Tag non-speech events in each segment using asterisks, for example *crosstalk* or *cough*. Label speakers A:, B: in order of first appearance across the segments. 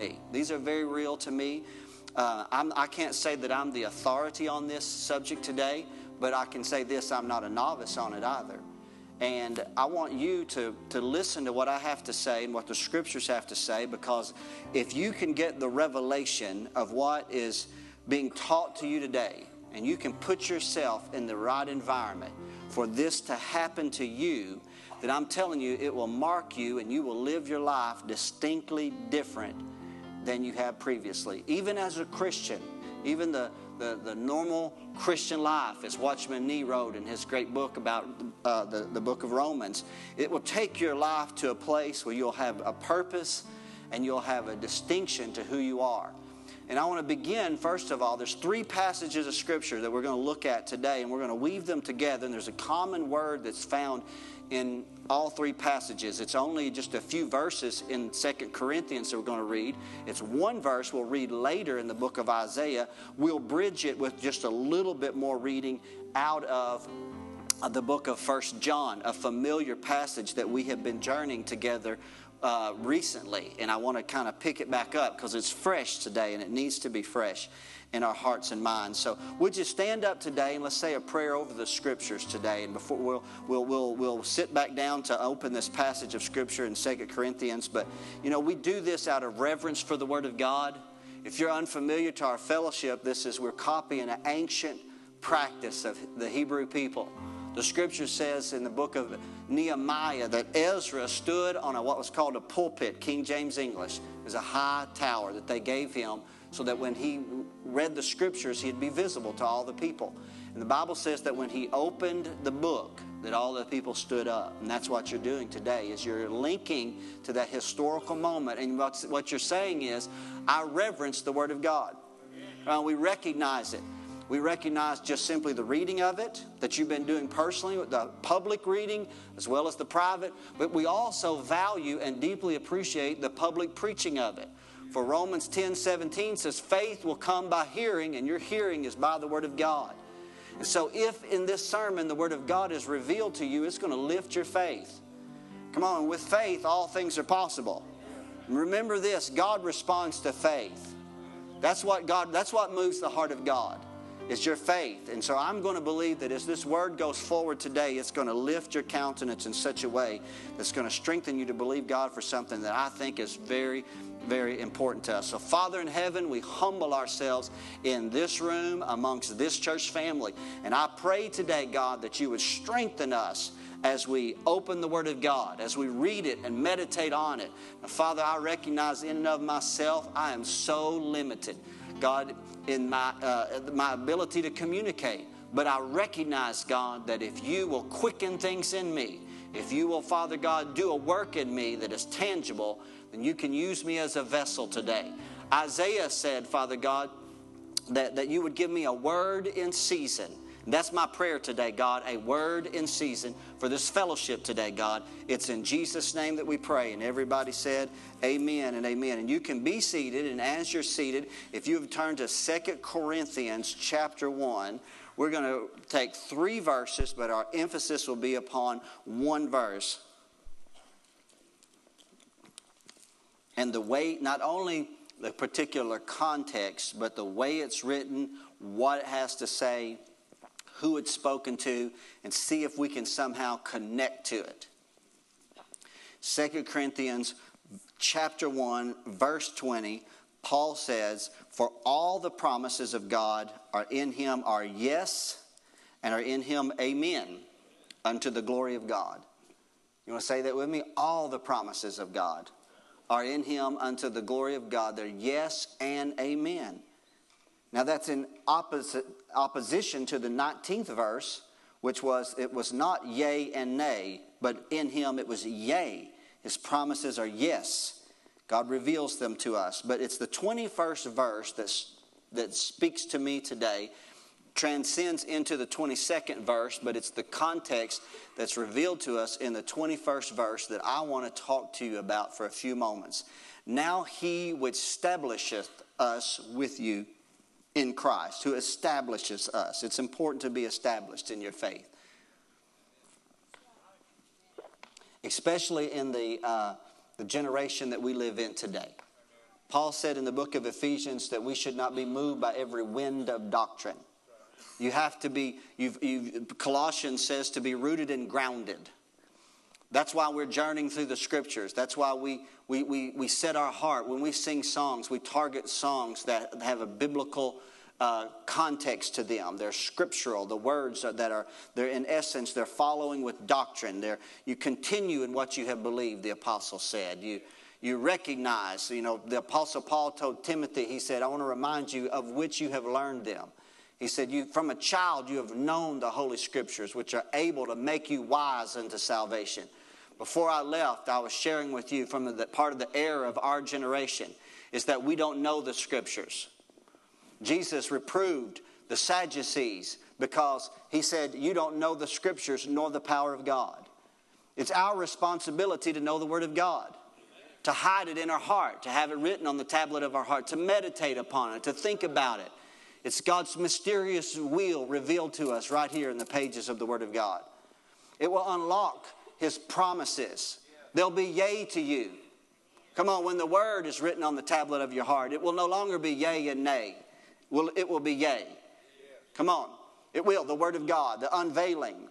A: me. These are very real to me. Uh, I can't say that I'm the authority on this subject today, but I can say this I'm not a novice on it either. And I want you to, to listen to what I have to say and what the scriptures have to say because if you can get the revelation of what is being taught to you today, and you can put yourself in the right environment for this to happen to you, then I'm telling you, it will mark you and you will live your life distinctly different than you have previously. Even as a Christian, even the, the, the normal Christian life, as Watchman Nee wrote in his great book about uh, the, the book of Romans, it will take your life to a place where you'll have a purpose and you'll have a distinction to who you are. And I want to begin, first of all, there's three passages of Scripture that we're going to look at today, and we're going to weave them together. And there's a common word that's found in all three passages. It's only just a few verses in Second Corinthians that we're going to read. It's one verse we'll read later in the book of Isaiah. We'll bridge it with just a little bit more reading out of the book of First John, a familiar passage that we have been journeying together uh, recently, and I want to kind of pick it back up because it's fresh today and it needs to be fresh in our hearts and minds. So, would you stand up today and let's say a prayer over the scriptures today? And before we'll we'll we'll, we'll sit back down to open this passage of scripture in Second Corinthians. But you know, we do this out of reverence for the Word of God. If you're unfamiliar to our fellowship, this is we're copying an ancient practice of the Hebrew people. The scripture says in the book of Nehemiah that Ezra stood on a, what was called a pulpit, King James English. It was a high tower that they gave him so that when he read the scriptures, he'd be visible to all the people. And the Bible says that when he opened the book, that all the people stood up. And that's what you're doing today, is you're linking to that historical moment. And what you're saying is, I reverence the Word of God. Uh, we recognize it. We recognize just simply the reading of it that you've been doing personally, the public reading as well as the private, but we also value and deeply appreciate the public preaching of it. For Romans 10 17 says, faith will come by hearing, and your hearing is by the Word of God. And so, if in this sermon the Word of God is revealed to you, it's going to lift your faith. Come on, with faith, all things are possible. remember this God responds to faith. That's what God, that's what moves the heart of God. It's your faith. And so I'm going to believe that as this word goes forward today, it's going to lift your countenance in such a way that's going to strengthen you to believe God for something that I think is very, very important to us. So, Father in heaven, we humble ourselves in this room amongst this church family. And I pray today, God, that you would strengthen us as we open the Word of God, as we read it and meditate on it. Now, Father, I recognize in and of myself, I am so limited. God, in my, uh, my ability to communicate. But I recognize, God, that if you will quicken things in me, if you will, Father God, do a work in me that is tangible, then you can use me as a vessel today. Isaiah said, Father God, that, that you would give me a word in season that's my prayer today, God, a word in season for this fellowship today, God. It's in Jesus' name that we pray. And everybody said, Amen and amen. And you can be seated, and as you're seated, if you've turned to Second Corinthians chapter 1, we're going to take three verses, but our emphasis will be upon one verse. And the way, not only the particular context, but the way it's written, what it has to say, who it's spoken to, and see if we can somehow connect to it. 2 Corinthians chapter 1, verse 20, Paul says, For all the promises of God are in him are yes, and are in him amen, unto the glory of God. You want to say that with me? All the promises of God are in him unto the glory of God. They're yes and amen. Now that's in opposite, opposition to the 19th verse, which was, it was not yea and nay, but in him it was yea. His promises are yes. God reveals them to us. But it's the 21st verse that's, that speaks to me today, transcends into the 22nd verse, but it's the context that's revealed to us in the 21st verse that I want to talk to you about for a few moments. Now he which establisheth us with you in Christ, who establishes us. It's important to be established in your faith, especially in the, uh, the generation that we live in today. Paul said in the book of Ephesians that we should not be moved by every wind of doctrine. You have to be, you've, you've, Colossians says to be rooted and grounded. That's why we're journeying through the scriptures. That's why we, we, we, we set our heart. When we sing songs, we target songs that have a biblical uh, context to them. They're scriptural. The words that are, they're in essence, they're following with doctrine. They're, you continue in what you have believed, the apostle said. You, you recognize, you know, the apostle Paul told Timothy, he said, I want to remind you of which you have learned them. He said, you, From a child, you have known the Holy Scriptures, which are able to make you wise unto salvation. Before I left, I was sharing with you from the part of the error of our generation is that we don't know the Scriptures. Jesus reproved the Sadducees because he said, You don't know the Scriptures nor the power of God. It's our responsibility to know the Word of God to hide it in our heart, to have it written on the tablet of our heart, to meditate upon it, to think about it. It's God's mysterious will revealed to us right here in the pages of the Word of God. It will unlock His promises. They'll be yea to you. Come on, when the Word is written on the tablet of your heart, it will no longer be yea and nay. Will It will be yea. Come on. It will, the Word of God, the unveiling.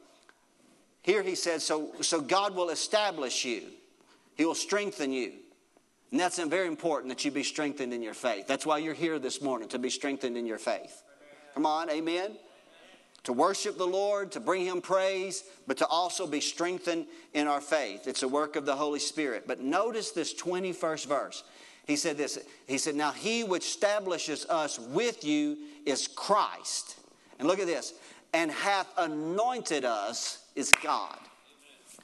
A: Here he says, so, so God will establish you, He will strengthen you. And that's very important that you be strengthened in your faith. That's why you're here this morning, to be strengthened in your faith. Come on, amen? To worship the Lord, to bring Him praise, but to also be strengthened in our faith. It's a work of the Holy Spirit. But notice this 21st verse. He said this He said, Now He which establishes us with you is Christ. And look at this, and hath anointed us is God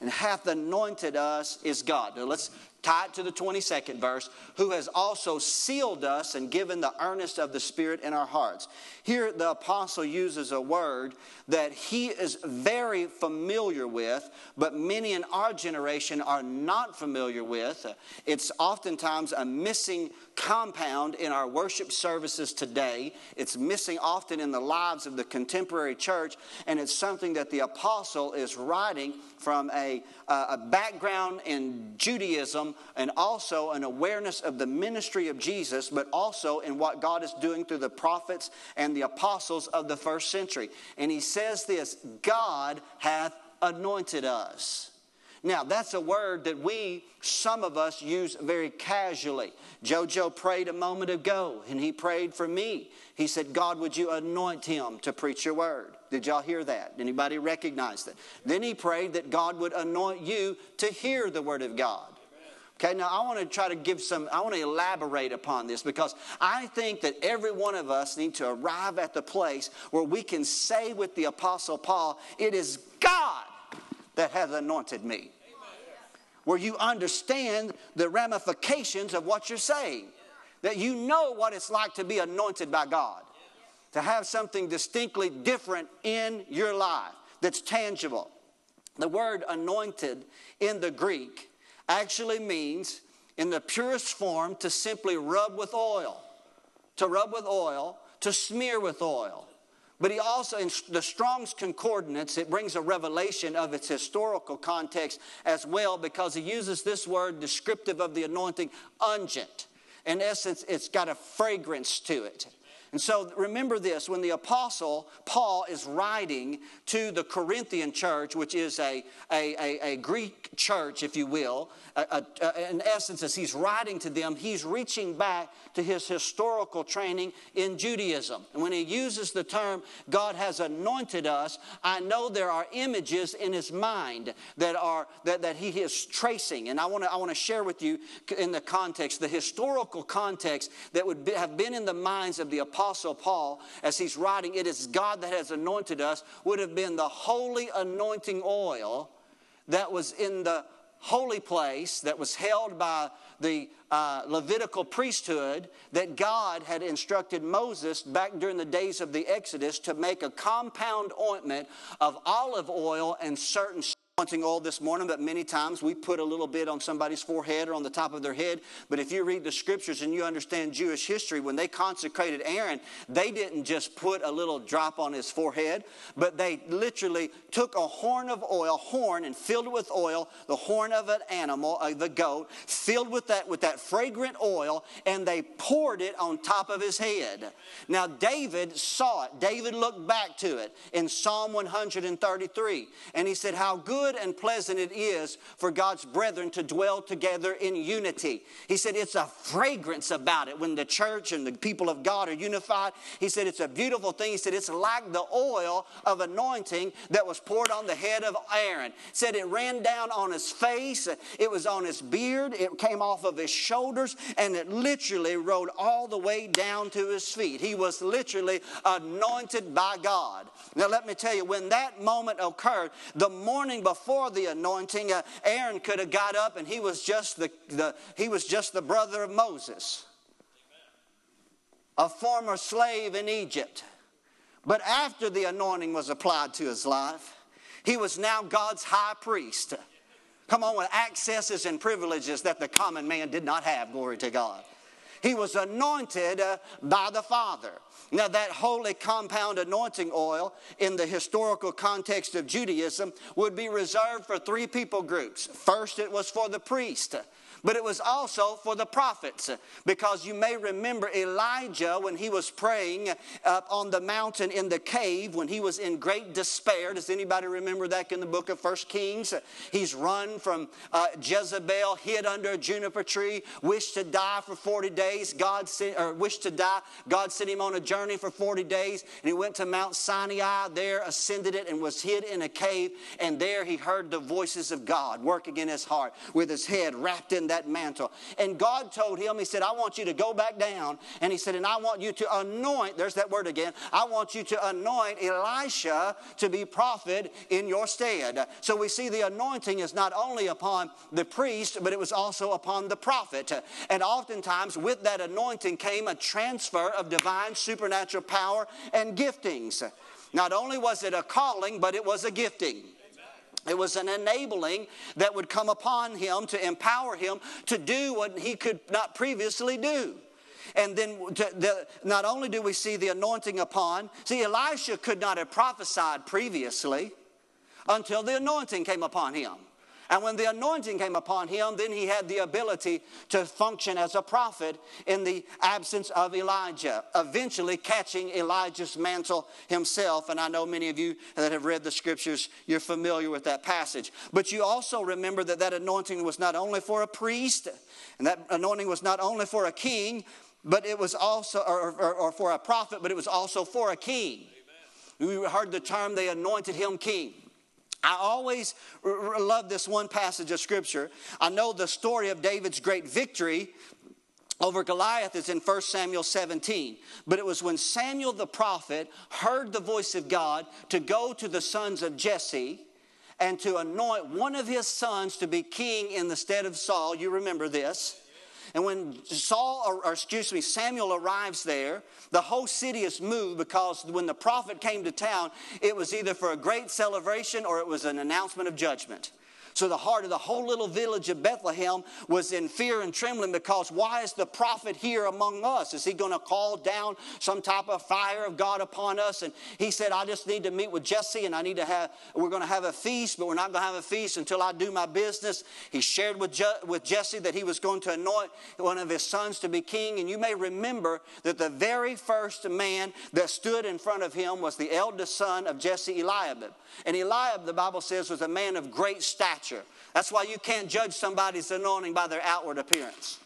A: and hath anointed us is God. Now let's tie it to the 22nd verse, who has also sealed us and given the earnest of the Spirit in our hearts. Here, the apostle uses a word that he is very familiar with, but many in our generation are not familiar with. It's oftentimes a missing compound in our worship services today. It's missing often in the lives of the contemporary church, and it's something that the apostle is writing from a, a background in Judaism and also an awareness of the ministry of Jesus, but also in what God is doing through the prophets and the apostles of the first century. And he says this God hath anointed us. Now, that's a word that we, some of us, use very casually. JoJo prayed a moment ago, and he prayed for me. He said, God, would you anoint him to preach your word? Did y'all hear that? Anybody recognize that? Then he prayed that God would anoint you to hear the word of God. Okay, now I want to try to give some, I want to elaborate upon this because I think that every one of us need to arrive at the place where we can say with the Apostle Paul, It is God that has anointed me. Where you understand the ramifications of what you're saying, that you know what it's like to be anointed by God, to have something distinctly different in your life that's tangible. The word anointed in the Greek actually means, in the purest form, to simply rub with oil, to rub with oil, to smear with oil. But he also, in the Strong's Concordance, it brings a revelation of its historical context as well because he uses this word descriptive of the anointing, unguent. In essence, it's got a fragrance to it. And so remember this when the apostle Paul is writing to the Corinthian church, which is a, a, a, a Greek church, if you will, a, in essence, as he's writing to them, he's reaching back to his historical training in Judaism. And when he uses the term, God has anointed us, I know there are images in his mind that, are, that, that he is tracing. And I want to I wanna share with you in the context, the historical context that would be, have been in the minds of the apostles Apostle Paul, as he's writing, It is God that has anointed us, would have been the holy anointing oil that was in the holy place that was held by the uh, Levitical priesthood that God had instructed Moses back during the days of the Exodus to make a compound ointment of olive oil and certain oil this morning, but many times we put a little bit on somebody's forehead or on the top of their head. But if you read the scriptures and you understand Jewish history, when they consecrated Aaron, they didn't just put a little drop on his forehead, but they literally took a horn of oil, horn, and filled it with oil, the horn of an animal, uh, the goat, filled with that with that fragrant oil, and they poured it on top of his head. Now David saw it. David looked back to it in Psalm 133, and he said, "How good." Good and pleasant it is for God's brethren to dwell together in unity. He said it's a fragrance about it when the church and the people of God are unified. He said it's a beautiful thing. He said it's like the oil of anointing that was poured on the head of Aaron. He said it ran down on his face, it was on his beard, it came off of his shoulders, and it literally rode all the way down to his feet. He was literally anointed by God. Now, let me tell you, when that moment occurred, the morning before before the anointing, uh, Aaron could have got up and he was just the, the, he was just the brother of Moses, a former slave in Egypt. But after the anointing was applied to his life, he was now God's high priest. Come on, with accesses and privileges that the common man did not have, glory to God. He was anointed uh, by the Father. Now, that holy compound anointing oil in the historical context of Judaism would be reserved for three people groups. First, it was for the priest but it was also for the prophets. Because you may remember Elijah when he was praying up on the mountain in the cave when he was in great despair. Does anybody remember that in the book of First Kings? He's run from uh, Jezebel, hid under a juniper tree, wished to die for 40 days. God sent, or wished to die. God sent him on a journey for 40 days, and he went to Mount Sinai. There, ascended it, and was hid in a cave. And there, he heard the voices of God working in his heart with his head wrapped in that mantle. And God told him, He said, I want you to go back down. And He said, and I want you to anoint, there's that word again, I want you to anoint Elisha to be prophet in your stead. So we see the anointing is not only upon the priest, but it was also upon the prophet. And oftentimes with that anointing came a transfer of divine supernatural power and giftings. Not only was it a calling, but it was a gifting. It was an enabling that would come upon him to empower him to do what he could not previously do. And then the, not only do we see the anointing upon, see, Elisha could not have prophesied previously until the anointing came upon him. And when the anointing came upon him, then he had the ability to function as a prophet in the absence of Elijah, eventually catching Elijah's mantle himself. And I know many of you that have read the scriptures, you're familiar with that passage. But you also remember that that anointing was not only for a priest, and that anointing was not only for a king, but it was also, or, or, or for a prophet, but it was also for a king. Amen. We heard the term, they anointed him king. I always r- love this one passage of scripture. I know the story of David's great victory over Goliath is in 1 Samuel 17. But it was when Samuel the prophet heard the voice of God to go to the sons of Jesse and to anoint one of his sons to be king in the stead of Saul. You remember this. And when Saul, or, or, excuse me, Samuel arrives there, the whole city is moved because when the prophet came to town, it was either for a great celebration or it was an announcement of judgment. So the heart of the whole little village of Bethlehem was in fear and trembling because why is the prophet here among us? Is he going to call down some type of fire of God upon us? And he said, I just need to meet with Jesse and I need to have, we're going to have a feast, but we're not going to have a feast until I do my business. He shared with, Je- with Jesse that he was going to anoint one of his sons to be king. And you may remember that the very first man that stood in front of him was the eldest son of Jesse, Eliab. And Eliab, the Bible says, was a man of great stature. That's why you can't judge somebody's anointing by their outward appearance.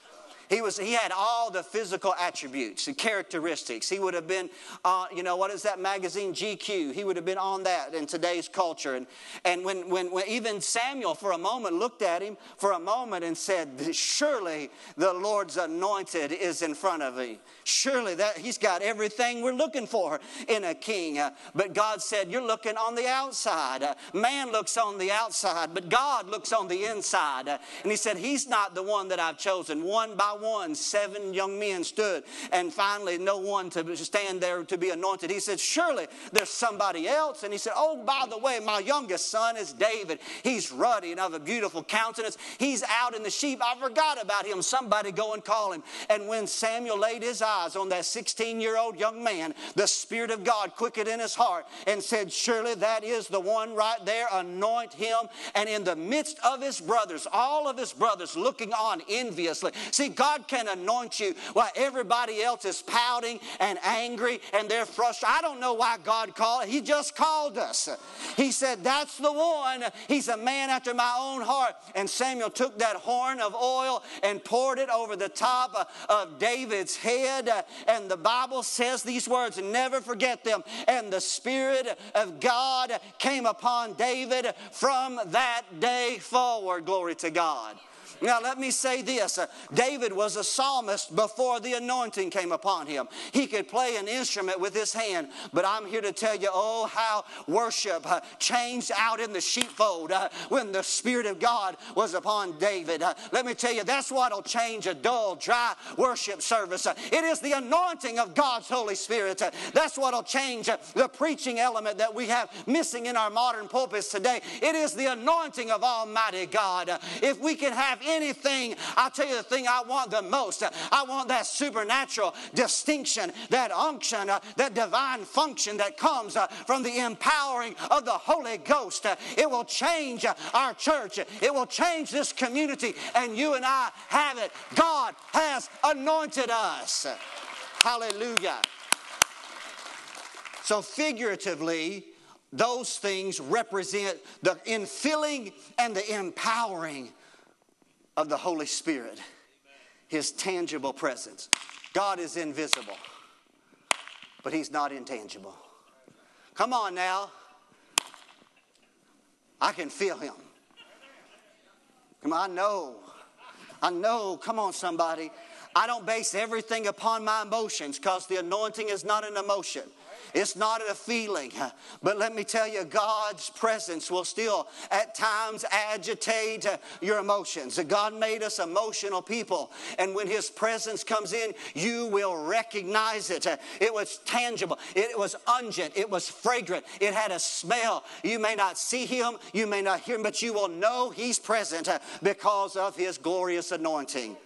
A: He, was, he had all the physical attributes and characteristics. He would have been, uh, you know, what is that magazine, GQ? He would have been on that in today's culture. And, and when, when, when even Samuel, for a moment, looked at him for a moment and said, Surely the Lord's anointed is in front of me. Surely that he's got everything we're looking for in a king. Uh, but God said, You're looking on the outside. Uh, man looks on the outside, but God looks on the inside. Uh, and he said, He's not the one that I've chosen. One by one, seven young men stood, and finally, no one to stand there to be anointed. He said, Surely there's somebody else. And he said, Oh, by the way, my youngest son is David. He's ruddy and of a beautiful countenance. He's out in the sheep. I forgot about him. Somebody go and call him. And when Samuel laid his eyes on that 16 year old young man, the Spirit of God quickened in his heart and said, Surely that is the one right there. Anoint him. And in the midst of his brothers, all of his brothers looking on enviously. See, God can anoint you while everybody else is pouting and angry and they're frustrated. I don't know why God called. He just called us. He said, That's the one. He's a man after my own heart. And Samuel took that horn of oil and poured it over the top of David's head. And the Bible says these words, never forget them. And the Spirit of God came upon David from that day forward. Glory to God. Now, let me say this uh, David was a psalmist before the anointing came upon him. He could play an instrument with his hand, but I'm here to tell you, oh, how worship uh, changed out in the sheepfold uh, when the Spirit of God was upon David. Let me tell you, that's what'll change a dull, dry worship service. It is the anointing of God's Holy Spirit. That's what'll change the preaching element that we have missing in our modern pulpits today. It is the anointing of Almighty God. if we can have anything, I'll tell you the thing I want the most. I want that supernatural distinction, that unction, uh, that divine function that comes uh, from the empowering of the Holy Ghost. Uh, it will change our church, it will change this community, and you and I have it. God has anointed us. Hallelujah. So, figuratively, those things represent the infilling and the empowering of the Holy Spirit, His tangible presence. God is invisible, but He's not intangible. Come on now. I can feel Him. Come on, I know. I know. Come on, somebody. I don't base everything upon my emotions because the anointing is not an emotion. It's not a feeling. But let me tell you, God's presence will still at times agitate uh, your emotions. God made us emotional people. And when His presence comes in, you will recognize it. Uh, it was tangible, it was unguent, it was fragrant, it had a smell. You may not see Him, you may not hear Him, but you will know He's present uh, because of His glorious anointing.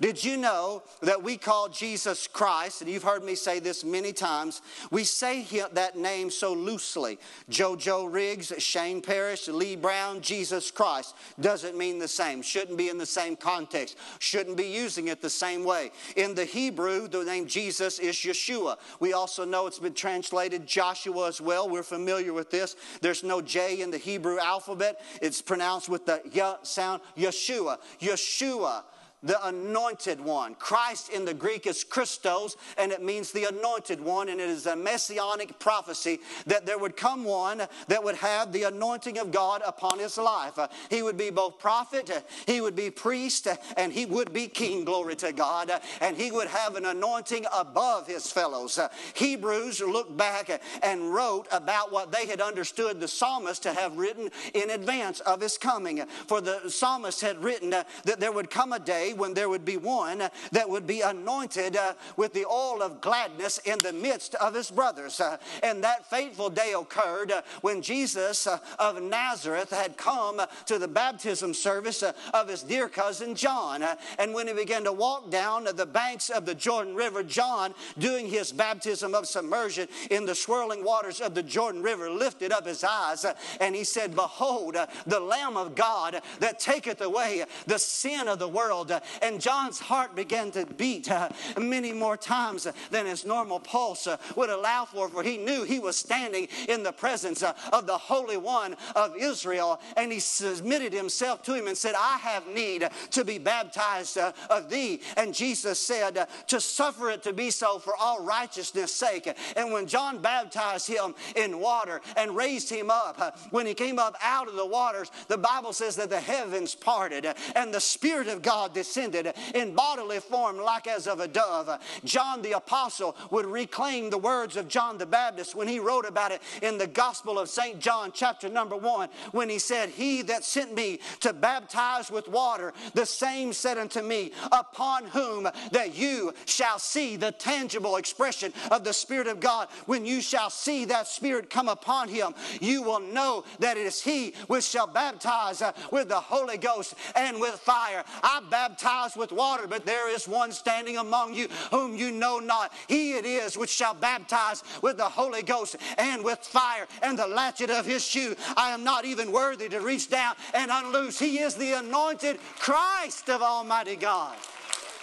A: Did you know that we call Jesus Christ, and you've heard me say this many times, we say that name so loosely. JoJo Riggs, Shane Parrish, Lee Brown, Jesus Christ doesn't mean the same, shouldn't be in the same context, shouldn't be using it the same way. In the Hebrew, the name Jesus is Yeshua. We also know it's been translated Joshua as well. We're familiar with this. There's no J in the Hebrew alphabet, it's pronounced with the Y sound, Yeshua. Yeshua the anointed one. Christ in the Greek is Christos, and it means the anointed one, and it is a messianic prophecy that there would come one that would have the anointing of God upon his life. He would be both prophet, he would be priest, and he would be king, glory to God, and he would have an anointing above his fellows. Hebrews looked back and wrote about what they had understood the psalmist to have written in advance of his coming. For the psalmist had written that there would come a day when there would be one that would be anointed uh, with the oil of gladness in the midst of his brothers. Uh, and that fateful day occurred uh, when Jesus of Nazareth had come to the baptism service of his dear cousin John. And when he began to walk down the banks of the Jordan River, John, doing his baptism of submersion in the swirling waters of the Jordan River, lifted up his eyes and he said, Behold, the Lamb of God that taketh away the sin of the world and John's heart began to beat uh, many more times than his normal pulse uh, would allow for, for he knew he was standing in the presence uh, of the Holy One of Israel. And he submitted himself to him and said, I have need to be baptized of thee. And Jesus said, To suffer it to be so for all righteousness' sake. And when John baptized him in water and raised him up, when he came up out of the waters, the Bible says that the heavens parted and the Spirit of God descended descended in bodily form like as of a dove. John the Apostle would reclaim the words of John the Baptist when he wrote about it in the Gospel of St. John, chapter number one, when he said, He that sent me to baptize with water, the same said unto me, Upon whom that you shall see the tangible expression of the Spirit of God. When you shall see that Spirit come upon him, you will know that it is He which shall baptize with the Holy Ghost and with fire. I baptize with water, but there is one standing among you whom you know not. He it is which shall baptize with the Holy Ghost and with fire, and the latchet of his shoe I am not even worthy to reach down and unloose. He is the anointed Christ of Almighty God,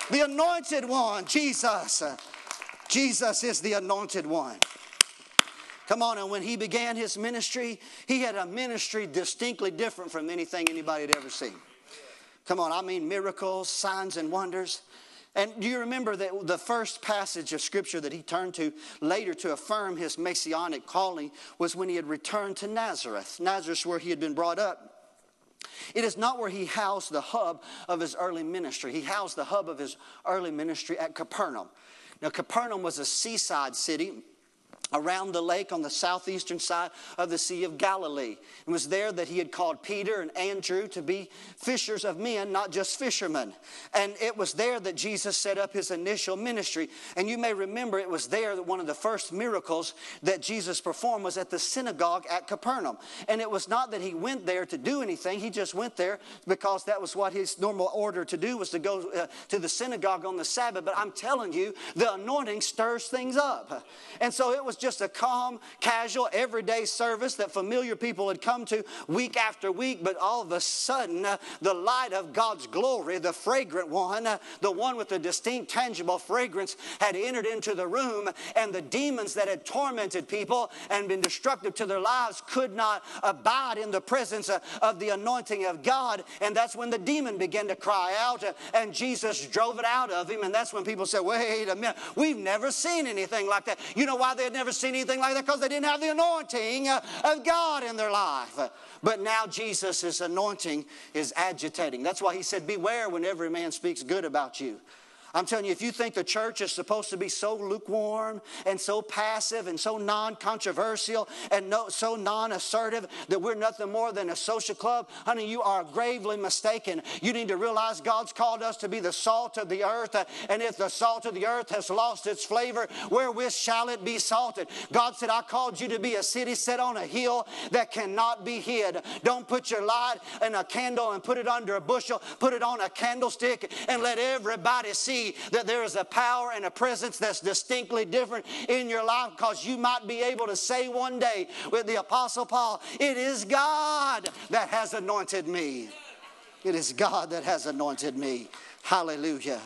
A: the anointed one, Jesus. Jesus is the anointed one. Come on, and when he began his ministry, he had a ministry distinctly different from anything anybody had ever seen. Come on, I mean miracles, signs, and wonders. And do you remember that the first passage of scripture that he turned to later to affirm his messianic calling was when he had returned to Nazareth? Nazareth, where he had been brought up. It is not where he housed the hub of his early ministry. He housed the hub of his early ministry at Capernaum. Now, Capernaum was a seaside city around the lake on the southeastern side of the Sea of Galilee. It was there that he had called Peter and Andrew to be fishers of men, not just fishermen. And it was there that Jesus set up his initial ministry. And you may remember it was there that one of the first miracles that Jesus performed was at the synagogue at Capernaum. And it was not that he went there to do anything, he just went there because that was what his normal order to do was to go uh, to the synagogue on the Sabbath. But I'm telling you, the anointing stirs things up. And so it was just a calm, casual, everyday service that familiar people had come to week after week, but all of a sudden, uh, the light of God's glory, the fragrant one, uh, the one with the distinct, tangible fragrance, had entered into the room, and the demons that had tormented people and been destructive to their lives could not abide in the presence uh, of the anointing of God. And that's when the demon began to cry out, uh, and Jesus drove it out of him. And that's when people said, Wait a minute, we've never seen anything like that. You know why they had never never seen anything like that because they didn't have the anointing uh, of God in their life. But now Jesus' anointing is agitating. That's why he said, Beware when every man speaks good about you. I'm telling you, if you think the church is supposed to be so lukewarm and so passive and so non controversial and no, so non assertive that we're nothing more than a social club, honey, you are gravely mistaken. You need to realize God's called us to be the salt of the earth, and if the salt of the earth has lost its flavor, wherewith shall it be salted? God said, I called you to be a city set on a hill that cannot be hid. Don't put your light in a candle and put it under a bushel, put it on a candlestick and let everybody see see that there is a power and a presence that's distinctly different in your life because you might be able to say one day with the Apostle Paul, It is God that has anointed me. It is God that has anointed me. Hallelujah.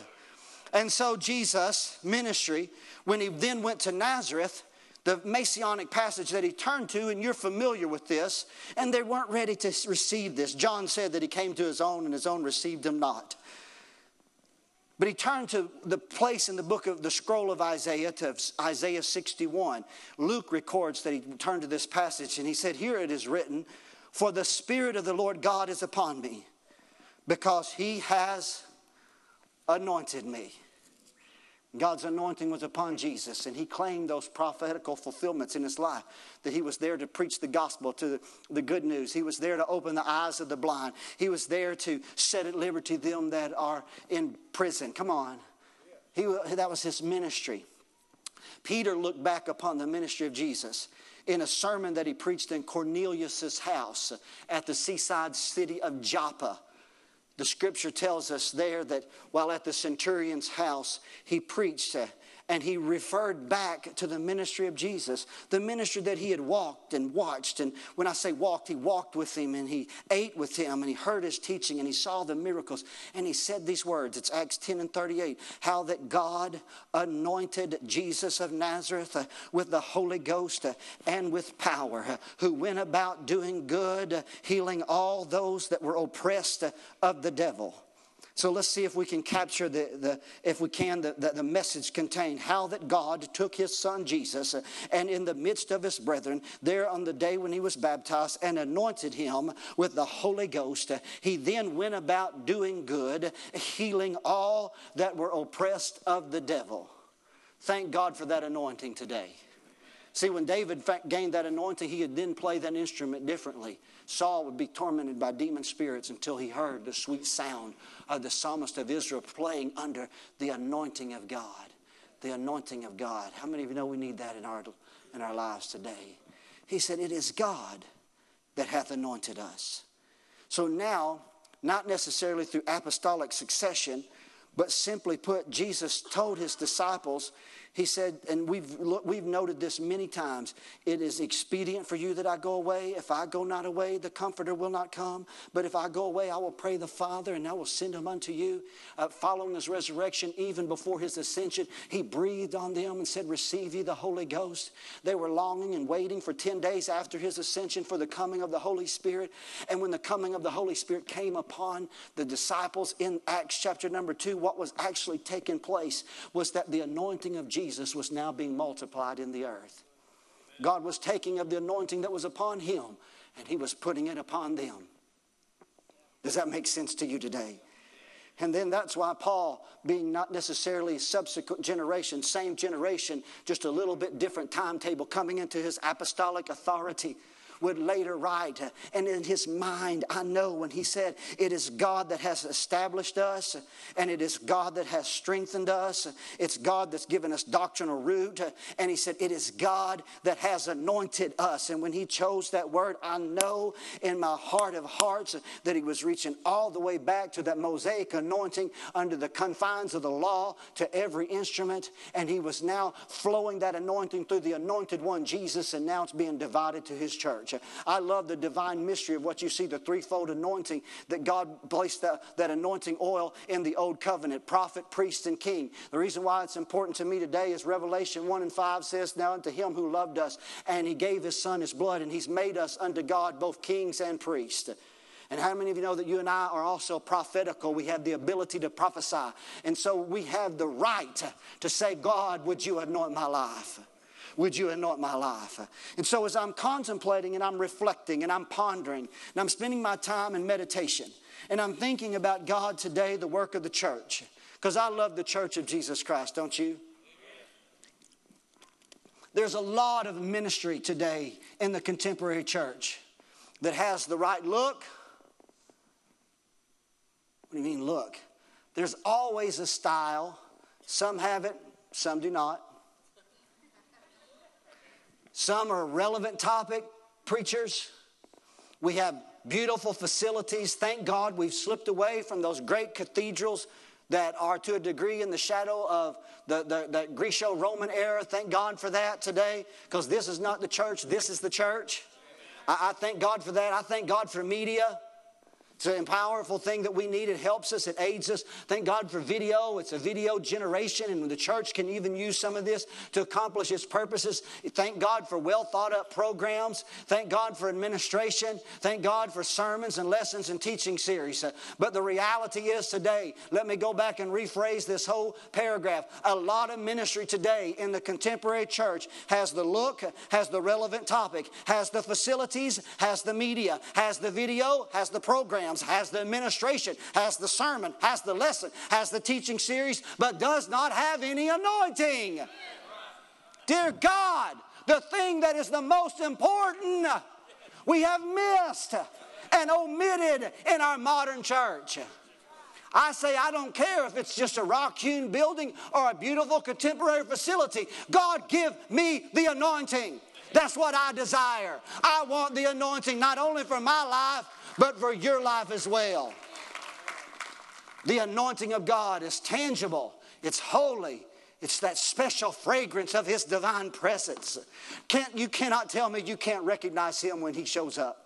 A: And so, Jesus' ministry, when he then went to Nazareth, the messianic passage that he turned to, and you're familiar with this, and they weren't ready to receive this. John said that he came to his own, and his own received him not. But he turned to the place in the book of the scroll of Isaiah to Isaiah 61. Luke records that he turned to this passage and he said, Here it is written, For the Spirit of the Lord God is upon me, because he has anointed me God's anointing was upon Jesus, and he claimed those prophetical fulfillments in his life that he was there to preach the gospel, to the good news. He was there to open the eyes of the blind. He was there to set at liberty them that are in prison. Come on. He, that was his ministry. Peter looked back upon the ministry of Jesus in a sermon that he preached in Cornelius's house at the seaside city of Joppa. The scripture tells us there that while at the centurion's house, he preached and he referred back to the ministry of Jesus, the ministry that he had walked and watched. And when I say walked, he walked with him and he ate with him and he heard his teaching and he saw the miracles. And he said these words it's Acts 10 and 38 how that God anointed Jesus of Nazareth uh, with the Holy Ghost uh, and with power, uh, who went about doing good, healing all those that were oppressed of the devil So let's see if we can capture the, the if we can, the, the, the, message contained how that God took his son Jesus uh, and in the midst of his brethren, there on the day when he was baptized and anointed him with the Holy Ghost. Uh, he then went about doing good, healing all that were oppressed of the devil. Thank God for that anointing today. See, when David gained that anointing, he could then play that instrument differently. Saul would be tormented by demon spirits until he heard the sweet sound of the psalmist of Israel playing under the anointing of God. The anointing of God. How many of you know we need that in our, in our lives today? He said, It is God that hath anointed us. So now, not necessarily through apostolic succession, but simply put, Jesus told his disciples he said, and we've, we've noted this many times it is expedient for you that I go away. If I go not away, the Comforter will not come. But if I go away, I will pray the Father, and I will send him unto you. Uh, following his resurrection, even before his ascension, he breathed on them and said, Receive ye the Holy Ghost. They were longing and waiting for 10 days after his ascension for the coming of the Holy Spirit. And when the coming of the Holy Spirit came upon the disciples in Acts chapter number 2, what was actually taking place was that the anointing of Jesus Jesus was now being multiplied in the earth. God was taking of the anointing that was upon him and he was putting it upon them. Does that make sense to you today? And then that's why Paul, being not necessarily subsequent generation, same generation, just a little bit different timetable, coming into his apostolic authority, would later write. And in his mind, I know when he said, It is God that has established us, and it is God that has strengthened us. It's God that's given us doctrinal root. And he said, It is God that has anointed us. And when he chose that word, I know in my heart of hearts that he was reaching all the way back to that Mosaic anointing under the confines of the law to every instrument. And he was now flowing that anointing through the anointed one, Jesus, and now it's being divided to his church church. I love the divine mystery of what you see the threefold anointing that God placed that, that anointing oil in the old covenant prophet, priest, and king. The reason why it's important to me today is Revelation 1 and 5 says, Now unto him who loved us, and he gave his son his blood, and he's made us unto God both kings and priests. And how many of you know that you and I are also prophetical? We have the ability to prophesy. And so we have the right to say, God, would you anoint my life? Would you anoint my life? And so, as I'm contemplating and I'm reflecting and I'm pondering and I'm spending my time in meditation and I'm thinking about God today, the work of the church, because I love the church of Jesus Christ, don't you? There's a lot of ministry today in the contemporary church that has the right look. What do you mean, look? There's always a style. Some have it, some do not. Some are relevant topic preachers. We have beautiful facilities. Thank God we've slipped away from those great cathedrals that are to a degree in the shadow of the, the, the Greco Roman era. Thank God for that today because this is not the church, this is the church. I, I thank God for that. I thank God for media. It's a powerful thing that we need. It helps us, it aids us. Thank God for video. It's a video generation, and the church can even use some of this to accomplish its purposes. Thank God for well thought up programs. Thank God for administration. Thank God for sermons and lessons and teaching series. Uh, but the reality is today, let me go back and rephrase this whole paragraph. A lot of ministry today in the contemporary church has the look, has the relevant topic, has the facilities, has the media, has the video, has the program programs, has the administration, has the sermon, has the lesson, has the teaching series, but does not have any anointing. Dear God, the thing that is the most important, we have missed and omitted in our modern church. I say, I don't care if it's just a rock hewn building or a beautiful contemporary facility. God, give me the anointing. That's what I desire. I want the anointing not only for my life, but for your life as well. The anointing of God is tangible, it's holy. It's that special fragrance of His divine presence. Can't, you cannot tell me you can't recognize Him when He shows up.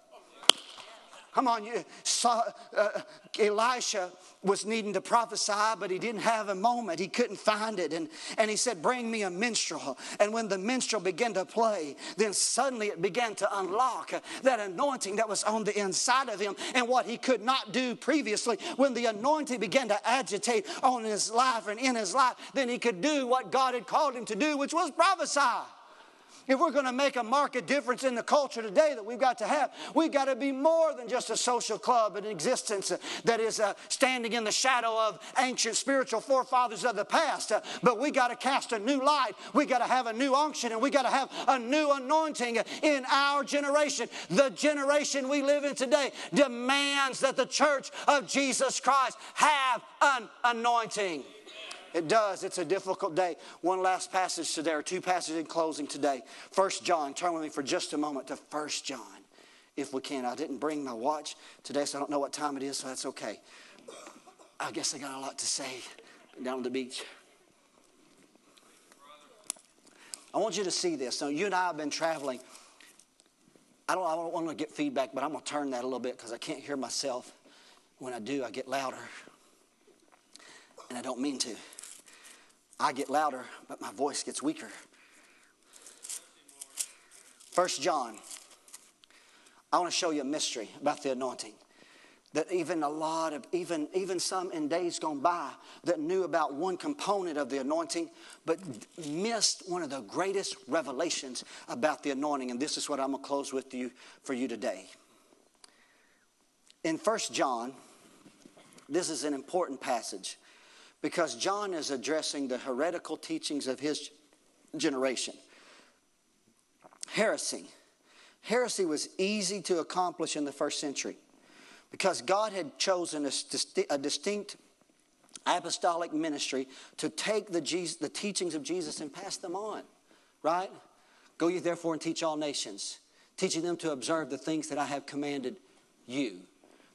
A: Come on, you saw uh, Elisha was needing to prophesy, but he didn't have a moment. He couldn't find it. And, and he said, Bring me a minstrel. And when the minstrel began to play, then suddenly it began to unlock that anointing that was on the inside of him and what he could not do previously. When the anointing began to agitate on his life and in his life, then he could do what God had called him to do, which was prophesy. If we're going to make a market difference in the culture today that we've got to have, we've got to be more than just a social club in existence that is uh, standing in the shadow of ancient spiritual forefathers of the past. Uh, but we got to cast a new light. We got to have a new unction and we got to have a new anointing in our generation. The generation we live in today demands that the church of Jesus Christ have an anointing. It does. It's a difficult day. One last passage today, or two passages in closing today. First John. Turn with me for just a moment to First John, if we can. I didn't bring my watch today, so I don't know what time it is, so that's okay. I guess I got a lot to say down on the beach. I want you to see this. Now, you and I have been traveling. I don't, I don't want to get feedback, but I'm going to turn that a little bit because I can't hear myself. When I do, I get louder. And I don't mean to. I get louder, but my voice gets weaker. First John. I want to show you a mystery about the anointing. That even a lot of, even, even some in days gone by that knew about one component of the anointing, but missed one of the greatest revelations about the anointing. And this is what I'm going to close with you for you today. In First John, this is an important passage because John is addressing the heretical teachings of his generation. Heresy. Heresy was easy to accomplish in the first century because God had chosen a, a distinct apostolic ministry to take the, Jesus, the teachings of Jesus and pass them on, right? Go ye therefore and teach all nations, teaching them to observe the things that I have commanded you.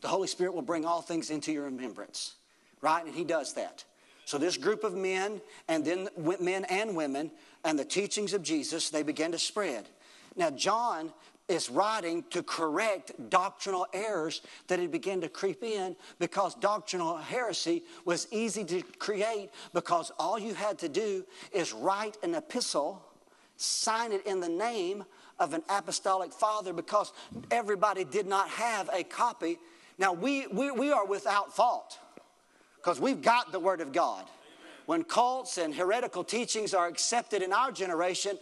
A: The Holy Spirit will bring all things into your remembrance, right? And He does that. So, this group of men, and then men and women, and the teachings of Jesus, they began to spread. Now, John is writing to correct doctrinal errors that had begun to creep in because doctrinal heresy was easy to create because all you had to do is write an epistle, sign it in the name of an apostolic father because everybody did not have a copy. Now, we, we, we are without fault because we've got the Word of God. When cults and heretical teachings are accepted in our generation,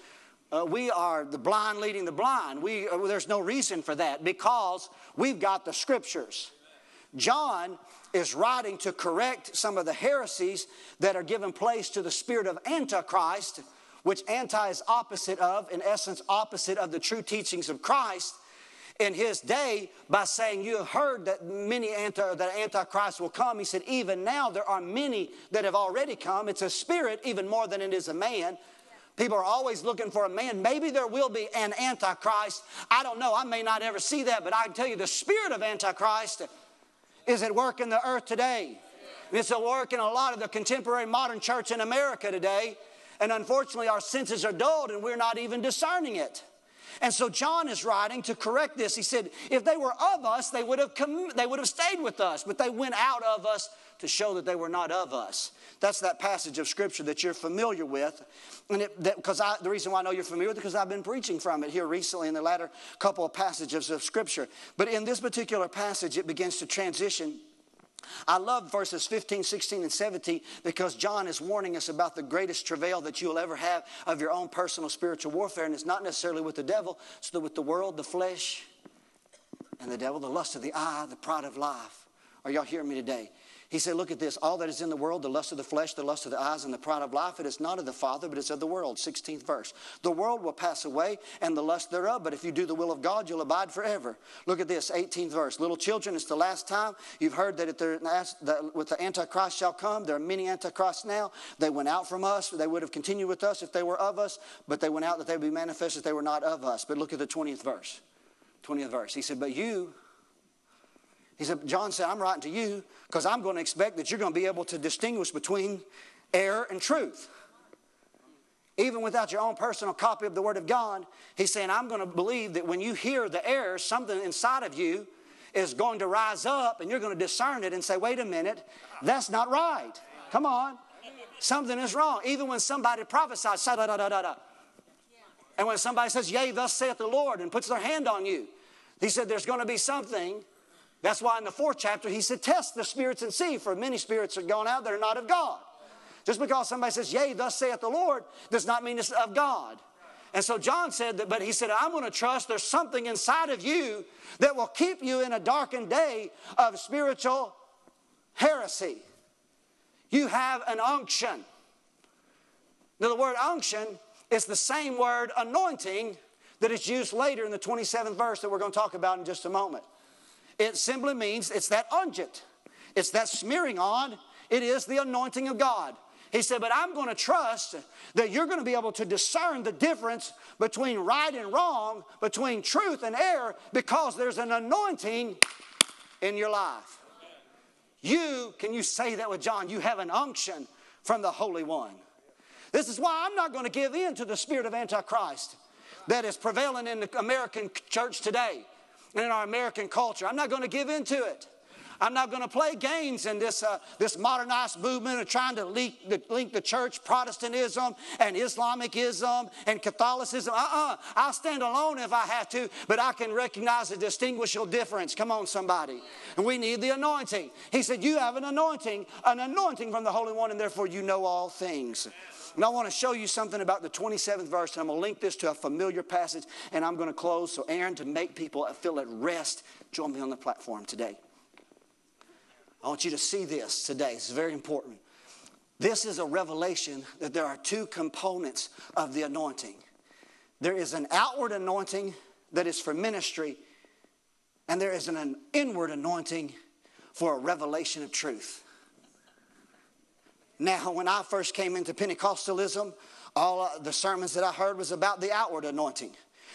A: uh, we are the blind leading the blind. We, uh, there's no reason for that because we've got the Scriptures. John is writing to correct some of the heresies that are given place to the spirit of Antichrist, which anti is opposite of, in essence, opposite of the true teachings of Christ in his day by saying, You heard that many anti, that Antichrist will come. He said, Even now there are many that have already come. It's a spirit even more than it is a man. People are always looking for a man. Maybe there will be an Antichrist. I don't know. I may not ever see that, but I can tell you the spirit of Antichrist is at work in the earth today. It's at work in a lot of the contemporary modern church in America today. And unfortunately, our senses are dulled and we're not even discerning it. And so John is writing to correct this. He said, if they were of us, they would have, they would have stayed with us, but they went out of us to show that they were not of us. That's that passage of scripture that you're familiar with. And because the reason why I know you're familiar with it because I've been preaching from it here recently in the latter couple of passages of scripture. But in this particular passage, it begins to transition I love verses 15, 16, and 17 because John is warning us about the greatest travail that you'll ever have of your own personal spiritual warfare. And it's not necessarily with the devil, it's with the world, the flesh, and the devil, the lust of the eye, the pride of life. Are y'all hearing me today? He said, Look at this. All that is in the world, the lust of the flesh, the lust of the eyes, and the pride of life, it is not of the Father, but it's of the world. 16th verse. The world will pass away and the lust thereof, but if you do the will of God, you'll abide forever. Look at this, 18th verse. Little children, it's the last time. You've heard that, that with the Antichrist shall come. There are many Antichrists now. They went out from us. They would have continued with us if they were of us, but they went out that they would be manifest if they were not of us. But look at the 20th verse. 20th verse. He said, But you, he said, John said, I'm writing to you because I'm going to expect that you're going to be able to distinguish between error and truth. Even without your own personal copy of the Word of God, he's saying, I'm going to believe that when you hear the error, something inside of you is going to rise up and you're going to discern it and say, wait a minute, that's not right. Come on. Something is wrong. Even when somebody prophesies, da da da da da. And when somebody says, Yea, thus saith the Lord, and puts their hand on you, he said, There's going to be something. That's why in the fourth chapter, he said, Test the spirits and see, for many spirits are gone out that are not of God. Just because somebody says, Yea, thus saith the Lord, does not mean it's of God. And so John said that, but he said, I'm going to trust there's something inside of you that will keep you in a darkened day of spiritual heresy. You have an unction. Now, the word unction is the same word anointing that is used later in the 27th verse that we're going to talk about in just a moment. It simply means it's that unguent, it's that smearing on, it is the anointing of God. He said, But I'm going to trust that you're going to be able to discern the difference between right and wrong, between truth and error, because there's an anointing in your life. You, can you say that with John? You have an unction from the Holy One. This is why I'm not going to give in to the spirit of Antichrist that is prevailing in the American church today in our American culture. I'm not going to give in to it. I'm not going to play games in this, uh, this modernized movement of trying to link the, link the church, Protestantism, and Islamicism, and Catholicism. Uh uh-uh. uh. I'll stand alone if I have to, but I can recognize the distinguishable difference. Come on, somebody. And we need the anointing. He said, You have an anointing, an anointing from the Holy One, and therefore you know all things. And I want to show you something about the 27th verse, and I'm going to link this to a familiar passage, and I'm going to close. So, Aaron, to make people feel at rest, join me on the platform today. I want you to see this today. It's very important. This is a revelation that there are two components of the anointing there is an outward anointing that is for ministry, and there is an inward anointing for a revelation of truth. Now, when I first came into Pentecostalism, all the sermons that I heard was about the outward anointing.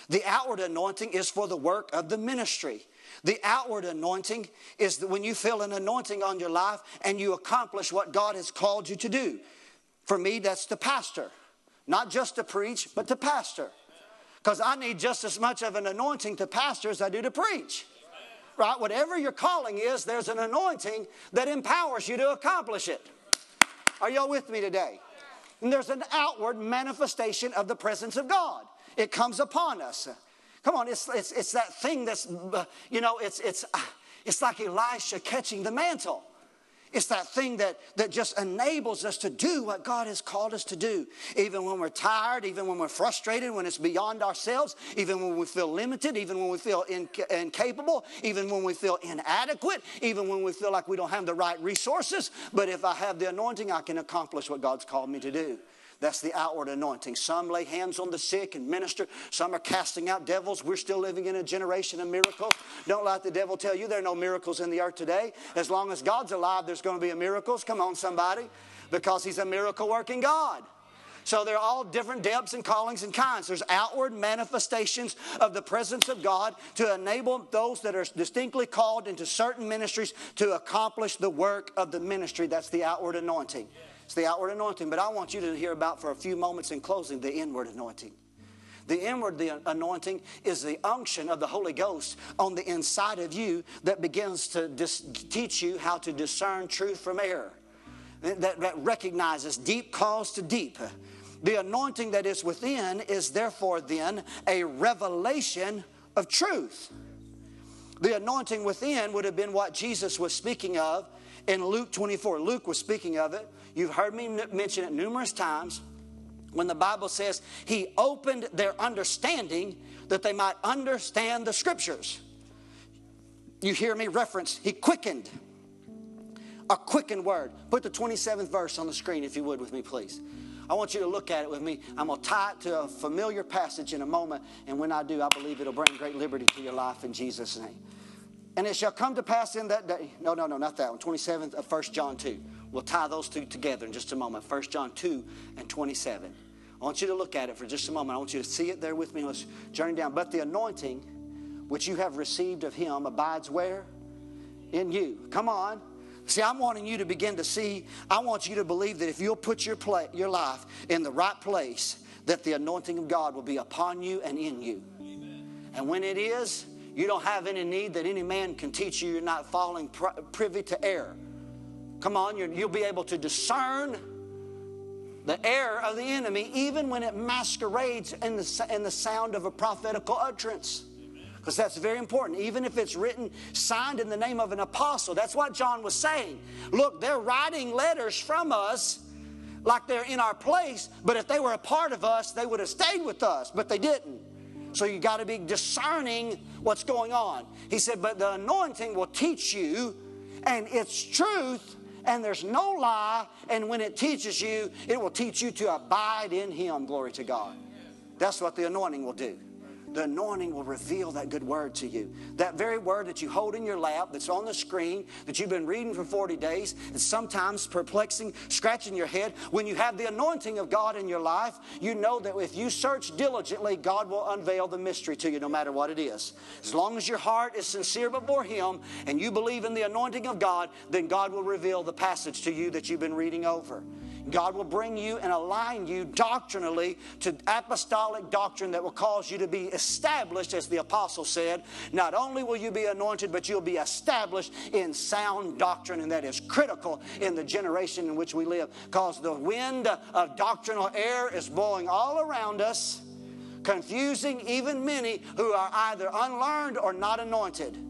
A: The outward anointing is for the work of the ministry. The outward anointing is when you feel an anointing on your life and you accomplish what God has called you to do. For me, that's to pastor, not just to preach, but to pastor. Because I need just as much of an anointing to pastor as I do to preach. Right? Whatever your calling is, there's an anointing that empowers you to accomplish it. Are y'all with me today? And there's an outward manifestation of the presence of God. It comes upon us. Come on, it's, it's, it's that thing that's, you know, it's, it's, it's like Elisha catching the mantle. It's that thing that, that just enables us to do what God has called us to do. Even when we're tired, even when we're frustrated, when it's beyond ourselves, even when we feel limited, even when we feel inca- incapable, even when we feel inadequate, even when we feel like we don't have the right resources. But if I have the anointing, I can accomplish what God's called me to do. That's the outward anointing. Some lay hands on the sick and minister. Some are casting out devils. We're still living in a generation of miracles. Don't let the devil tell you there are no miracles in the earth today. As long as God's alive, there's going to be miracles. Come on, somebody. Because he's a miracle working God. So they're all different depths and callings and kinds. There's outward manifestations of the presence of God to enable those that are distinctly called into certain ministries to accomplish the work of the ministry. That's the outward anointing. It's the outward anointing. But I want you to hear about for a few moments in closing the inward anointing. The inward the anointing is the unction of the Holy Ghost on the inside of you that begins to dis- teach you how to discern truth from error. That, that recognizes deep calls to deep. The anointing that is within is therefore then a revelation of truth. The anointing within would have been what Jesus was speaking of in Luke 24. Luke was speaking of it. You've heard me mention it numerous times when the Bible says he opened their understanding that they might understand the scriptures. You hear me reference, he quickened. A quickened word. Put the 27th verse on the screen, if you would, with me, please. I want you to look at it with me. I'm going to tie it to a familiar passage in a moment, and when I do, I believe it'll bring great liberty to your life in Jesus' name. And it shall come to pass in that day. No, no, no, not that one. 27th of 1 John 2. We'll tie those two together in just a moment 1 John 2 and 27. I want you to look at it for just a moment. I want you to see it there with me. Let's journey down. But the anointing which you have received of him abides where? In you. Come on. See, I'm wanting you to begin to see, I want you to believe that if you'll put your, play, your life in the right place, that the anointing of God will be upon you and in you. Amen. And when it is, You don't have any need that any man can teach you. You're not falling privy to error. Come on, you'll be able to discern the error of the enemy even when it masquerades in the, in the sound of a prophetical utterance. Because that's very important. Even if it's written, signed in the name of an apostle. That's what John was saying. Look, they're writing letters from us like they're in our place, but if they were a part of us, they would have stayed with us, but they didn't. So you got to be discerning what's going on. He said, but the anointing will teach you, and it's truth, and there's no lie, and when it teaches you, it will teach you to abide in Him. Glory to God. That's what the anointing will do the anointing will reveal that good word to you. That very word that you hold in your lap, that's on the screen, that you've been reading for 40 days, it's sometimes perplexing, scratching your head. When you have the anointing of God in your life, you know that if you search diligently, God will unveil the mystery to you no matter what it is. As long as your heart is sincere before Him and you believe in the anointing of God, then God will reveal the passage to you that you've been reading over. God will bring you and align you doctrinally to apostolic doctrine that will cause you to be established, as the apostle said. Not only will you be anointed, but you'll be established in sound doctrine, and that is critical in the generation in which we live because the wind of doctrinal air is blowing all around us, confusing even many who are either unlearned or not anointed.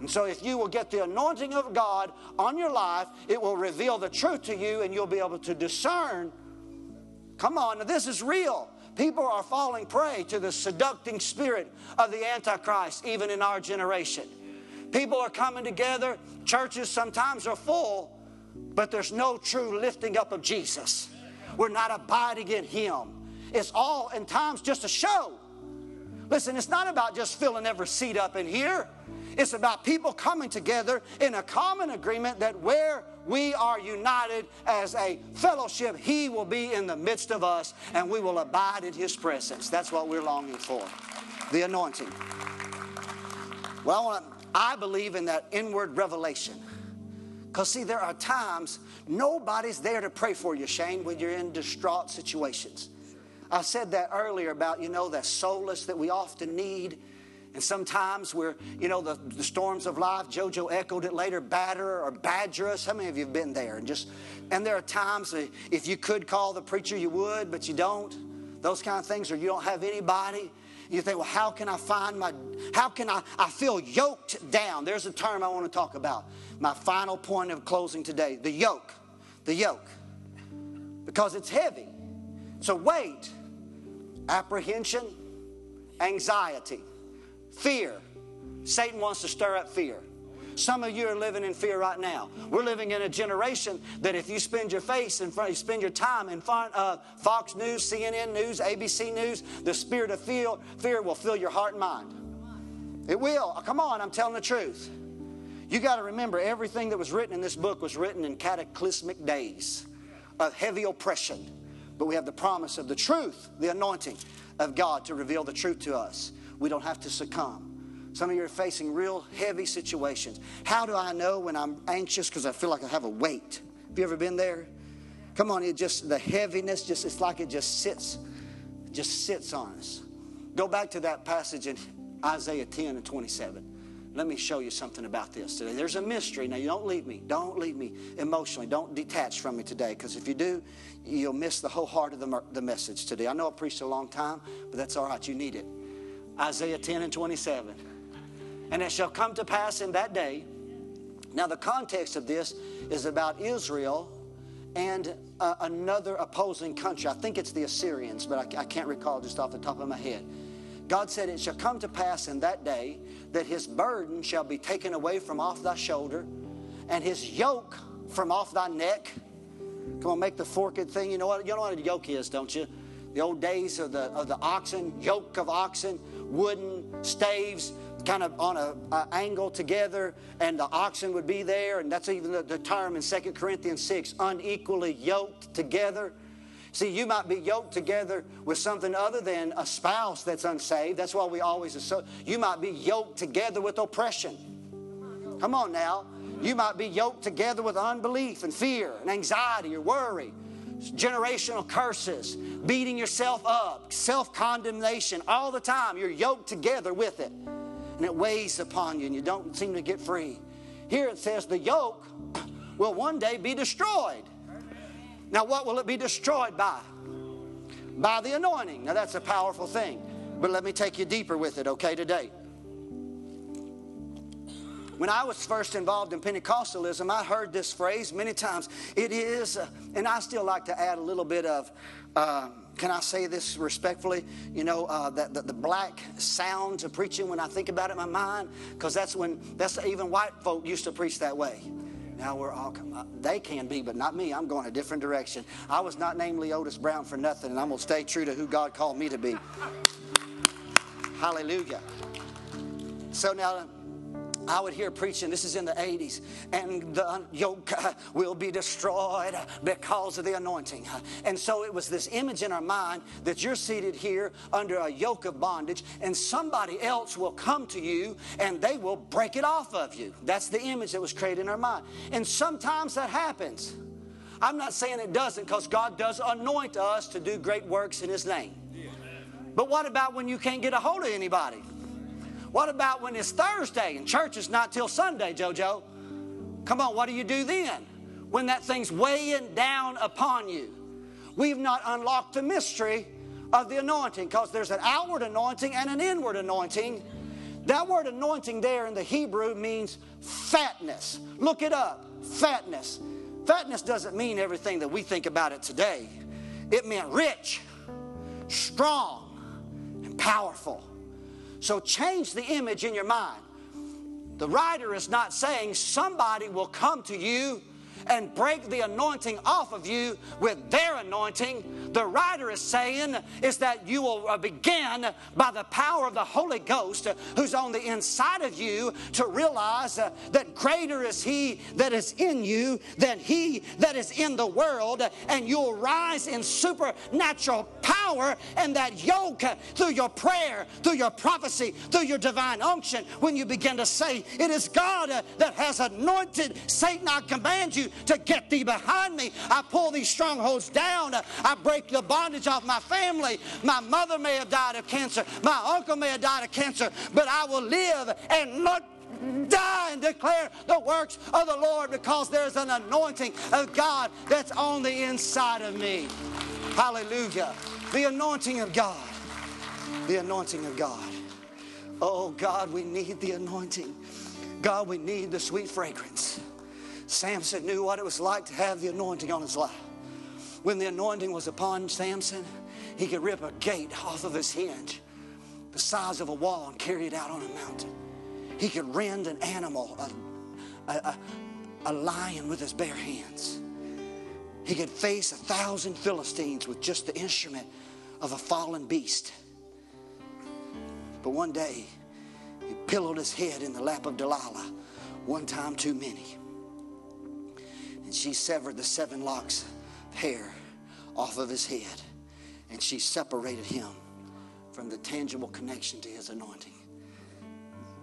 A: And so, if you will get the anointing of God on your life, it will reveal the truth to you and you'll be able to discern. Come on, now this is real. People are falling prey to the seducting spirit of the Antichrist, even in our generation. People are coming together, churches sometimes are full, but there's no true lifting up of Jesus. We're not abiding in Him. It's all in times just a show. Listen, it's not about just filling every seat up in here. It's about people coming together in a common agreement that where we are united as a fellowship, He will be in the midst of us and we will abide in His presence. That's what we're longing for the anointing. Well, I, wanna, I believe in that inward revelation. Because, see, there are times nobody's there to pray for you, Shane, when you're in distraught situations. I said that earlier about, you know, that solace that we often need and sometimes we're, you know, the, the storms of life, JoJo echoed it later, batter or badger us. How many of you have been there? And just, and there are times if you could call the preacher, you would, but you don't. Those kind of things, or you don't have anybody. You think, well, how can I find my, how can I, I feel yoked down. There's a term I want to talk about. My final point of closing today the yoke. The yoke. Because it's heavy. So, weight, apprehension, anxiety. Fear. Satan wants to stir up fear. Some of you are living in fear right now. We're living in a generation that if you spend your face in front, you spend your time in front of Fox News, CNN News, ABC News, the spirit of fear, fear will fill your heart and mind. It will. Uh, come on, I'm telling the truth. You got to remember everything that was written in this book was written in cataclysmic days of heavy oppression. But we have the promise of the truth, the anointing of God to reveal the truth to us we don't have to succumb. Some of you are facing real heavy situations. How do I know when I'm anxious because I feel like I have a weight? Have you ever been there? Come on, it just the heaviness just it's like it just sits just sits on us. Go back to that passage in Isaiah 10 and 27. Let me show you something about this today. There's a mystery. Now, you don't leave me. Don't leave me emotionally. Don't detach from me today, because if you do, you'll miss the whole heart of the, the message today. I know I preached a long time, but that's all right. You need it. Isaiah 10 and 27. And it shall come to pass in that day. Now, the context of this is about Israel and uh, another opposing country. I think it's the Assyrians, but I, I can't recall just off the top of my head. God said, It shall come to pass in that day that his burden shall be taken away from off thy shoulder, and his yoke from off thy neck. Come on, make the forked thing. You know what? You know what a yoke is, don't you? The old days of the of the oxen, yoke of oxen wooden staves kind of on an angle together, and the oxen would be there, and that's even the, the term in Second Corinthians 6 unequally yoked together. See, you might be yoked together with something other than a spouse that's unsaved. That's why we always. You might be yoked together with oppression. Come on now. You might be yoked together with unbelief and fear and anxiety or worry generational curses, beating yourself up, self condemnation all the time. You're yoked together with it. and it weighs upon you and you don't seem to get free. Here it says the yoke will one day be destroyed. Now, what will it be destroyed by? By the anointing. Now, that's a powerful thing. But let me take you deeper with it, okay, today. When I was first involved in Pentecostalism, I heard this phrase many times. It is, uh, and I still like to add a little bit of, uh, can I say this respectfully? You know, uh, that the, the, black sounds of preaching when I think about it in my mind, because that's when, that's even white folk used to preach that way. Now we're all, uh, they can be, but not me. I'm going a different direction. I was not named Leotis Brown for nothing, and I'm going to stay true to who God called me to be. *laughs* Hallelujah. So now, I would hear preaching, this is in the 80s, and the yoke uh, will be destroyed because of the anointing. And so it was this image in our mind that you're seated here under a yoke of bondage, and somebody else will come to you and they will break it off of you. That's the image that was created in our mind. And sometimes that happens. I'm not saying it doesn't because God does anoint us to do great works in His name. But what about when you can't get a hold of anybody? What about when it's Thursday and church is not till Sunday, JoJo? Come on, what do you do then? When that thing's weighing down upon you. We've not unlocked the mystery of the anointing because there's an outward anointing and an inward anointing. That word anointing there in the Hebrew means fatness. Look it up fatness. Fatness doesn't mean everything that we think about it today, it meant rich, strong, and powerful. So change the image in your mind. The writer is not saying somebody will come to you and break the anointing off of you with their anointing. The writer is saying is that you will uh, begin by the power of the Holy Ghost uh, who's on the inside of you to realize uh, that greater is He that is in you than He that is in the world, and you'll rise in supernatural power and that yoke through your prayer, through your prophecy, through your divine unction. When you begin to say, It is God that has anointed Satan, I command you to get thee behind me. I pull these strongholds down. I break the bondage off my family. My mother may have died of cancer. My uncle may have died of cancer, but I will live and not die and declare the works of the Lord because there's an anointing of God that's on the inside of me. Hallelujah. The anointing of God. The anointing of God. Oh God, we need the anointing. God, we need the sweet fragrance. Samson knew what it was like to have the anointing on his life. When the anointing was upon Samson, he could rip a gate off of his hinge the size of a wall and carry it out on a mountain. He could rend an animal, a, a, a lion with his bare hands. He could face a thousand Philistines with just the instrument of a fallen beast. But one day, he pillowed his head in the lap of Delilah, one time too many. And she severed the seven locks of hair off of his head. And she separated him from the tangible connection to his anointing.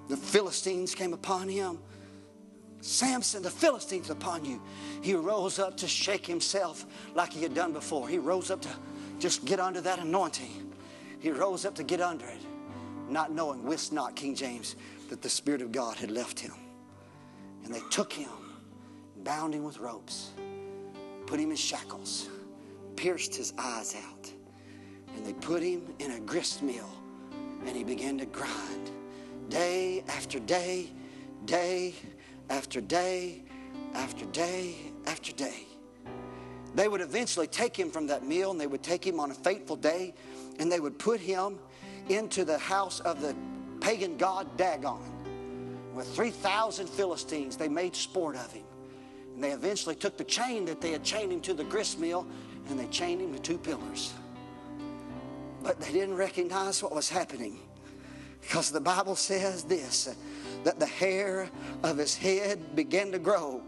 A: The Philistines came upon him. Samson, the Philistines upon you. He rose up to shake himself like he had done before. He rose up to just get under that anointing. He rose up to get under it, not knowing, wist not, King James, that the Spirit of God had left him. And they took him bound him with ropes, put him in shackles, pierced his eyes out, and they put him in a grist mill, and he began to grind day after day, day after day after day after day. They would eventually take him from that mill and they would take him on a fateful day and they would put him into the house of the pagan god Dagon. With 3,000 Philistines, they made sport of him. And they eventually took the chain that they had chained him to the grist mill and they chained him to two pillars. But they didn't recognize what was happening because the Bible says this that the hair of his head began to grow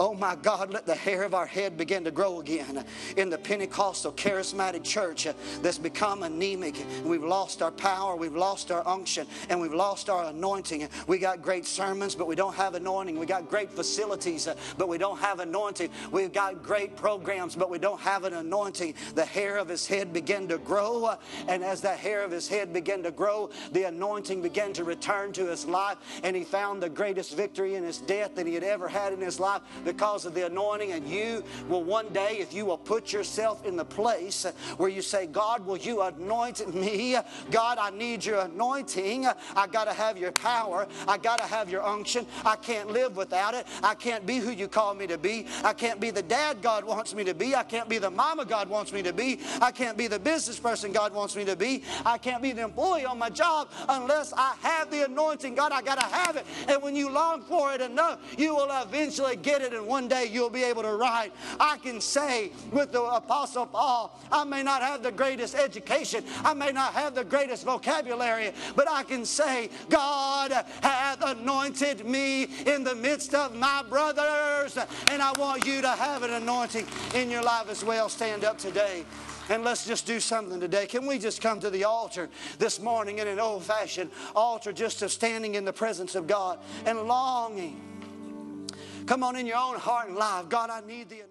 A: Oh my God, let the hair of our head begin to grow again in the Pentecostal charismatic church that's become anemic. We've lost our power, we've lost our unction, and we've lost our anointing. We got great sermons, but we don't have anointing. We got great facilities, but we don't have anointing. We've got great programs, but we don't have an anointing. The hair of his head began to grow, and as the hair of his head began to grow, the anointing began to return to his life, and he found the greatest victory in his death that he had ever had in his life because of the anointing. And you will one day, if you will put yourself in the place where you say, God, will you anoint me? God, I need your anointing. I got to have your power. I got to have your unction. I can't live without it. I can't be who you call me to be. I can't be the dad God wants me to be. I can't be the mama God wants me to be. I can't be the business person God wants me to be. I can't be the employee on my job unless I have the anointing. God, I got to have it. And when you long for it enough, you will eventually get it and one day you'll be able to write. I can say with the Apostle Paul, I may not have the greatest education, I may not have the greatest vocabulary, but I can say, God hath anointed me in the midst of my brothers. And I want you to have an anointing in your life as well. Stand up today. And let's just do something today. Can we just come to the altar this morning in an old fashioned altar, just of standing in the presence of God and longing? Come on in your own heart and life. God, I need the.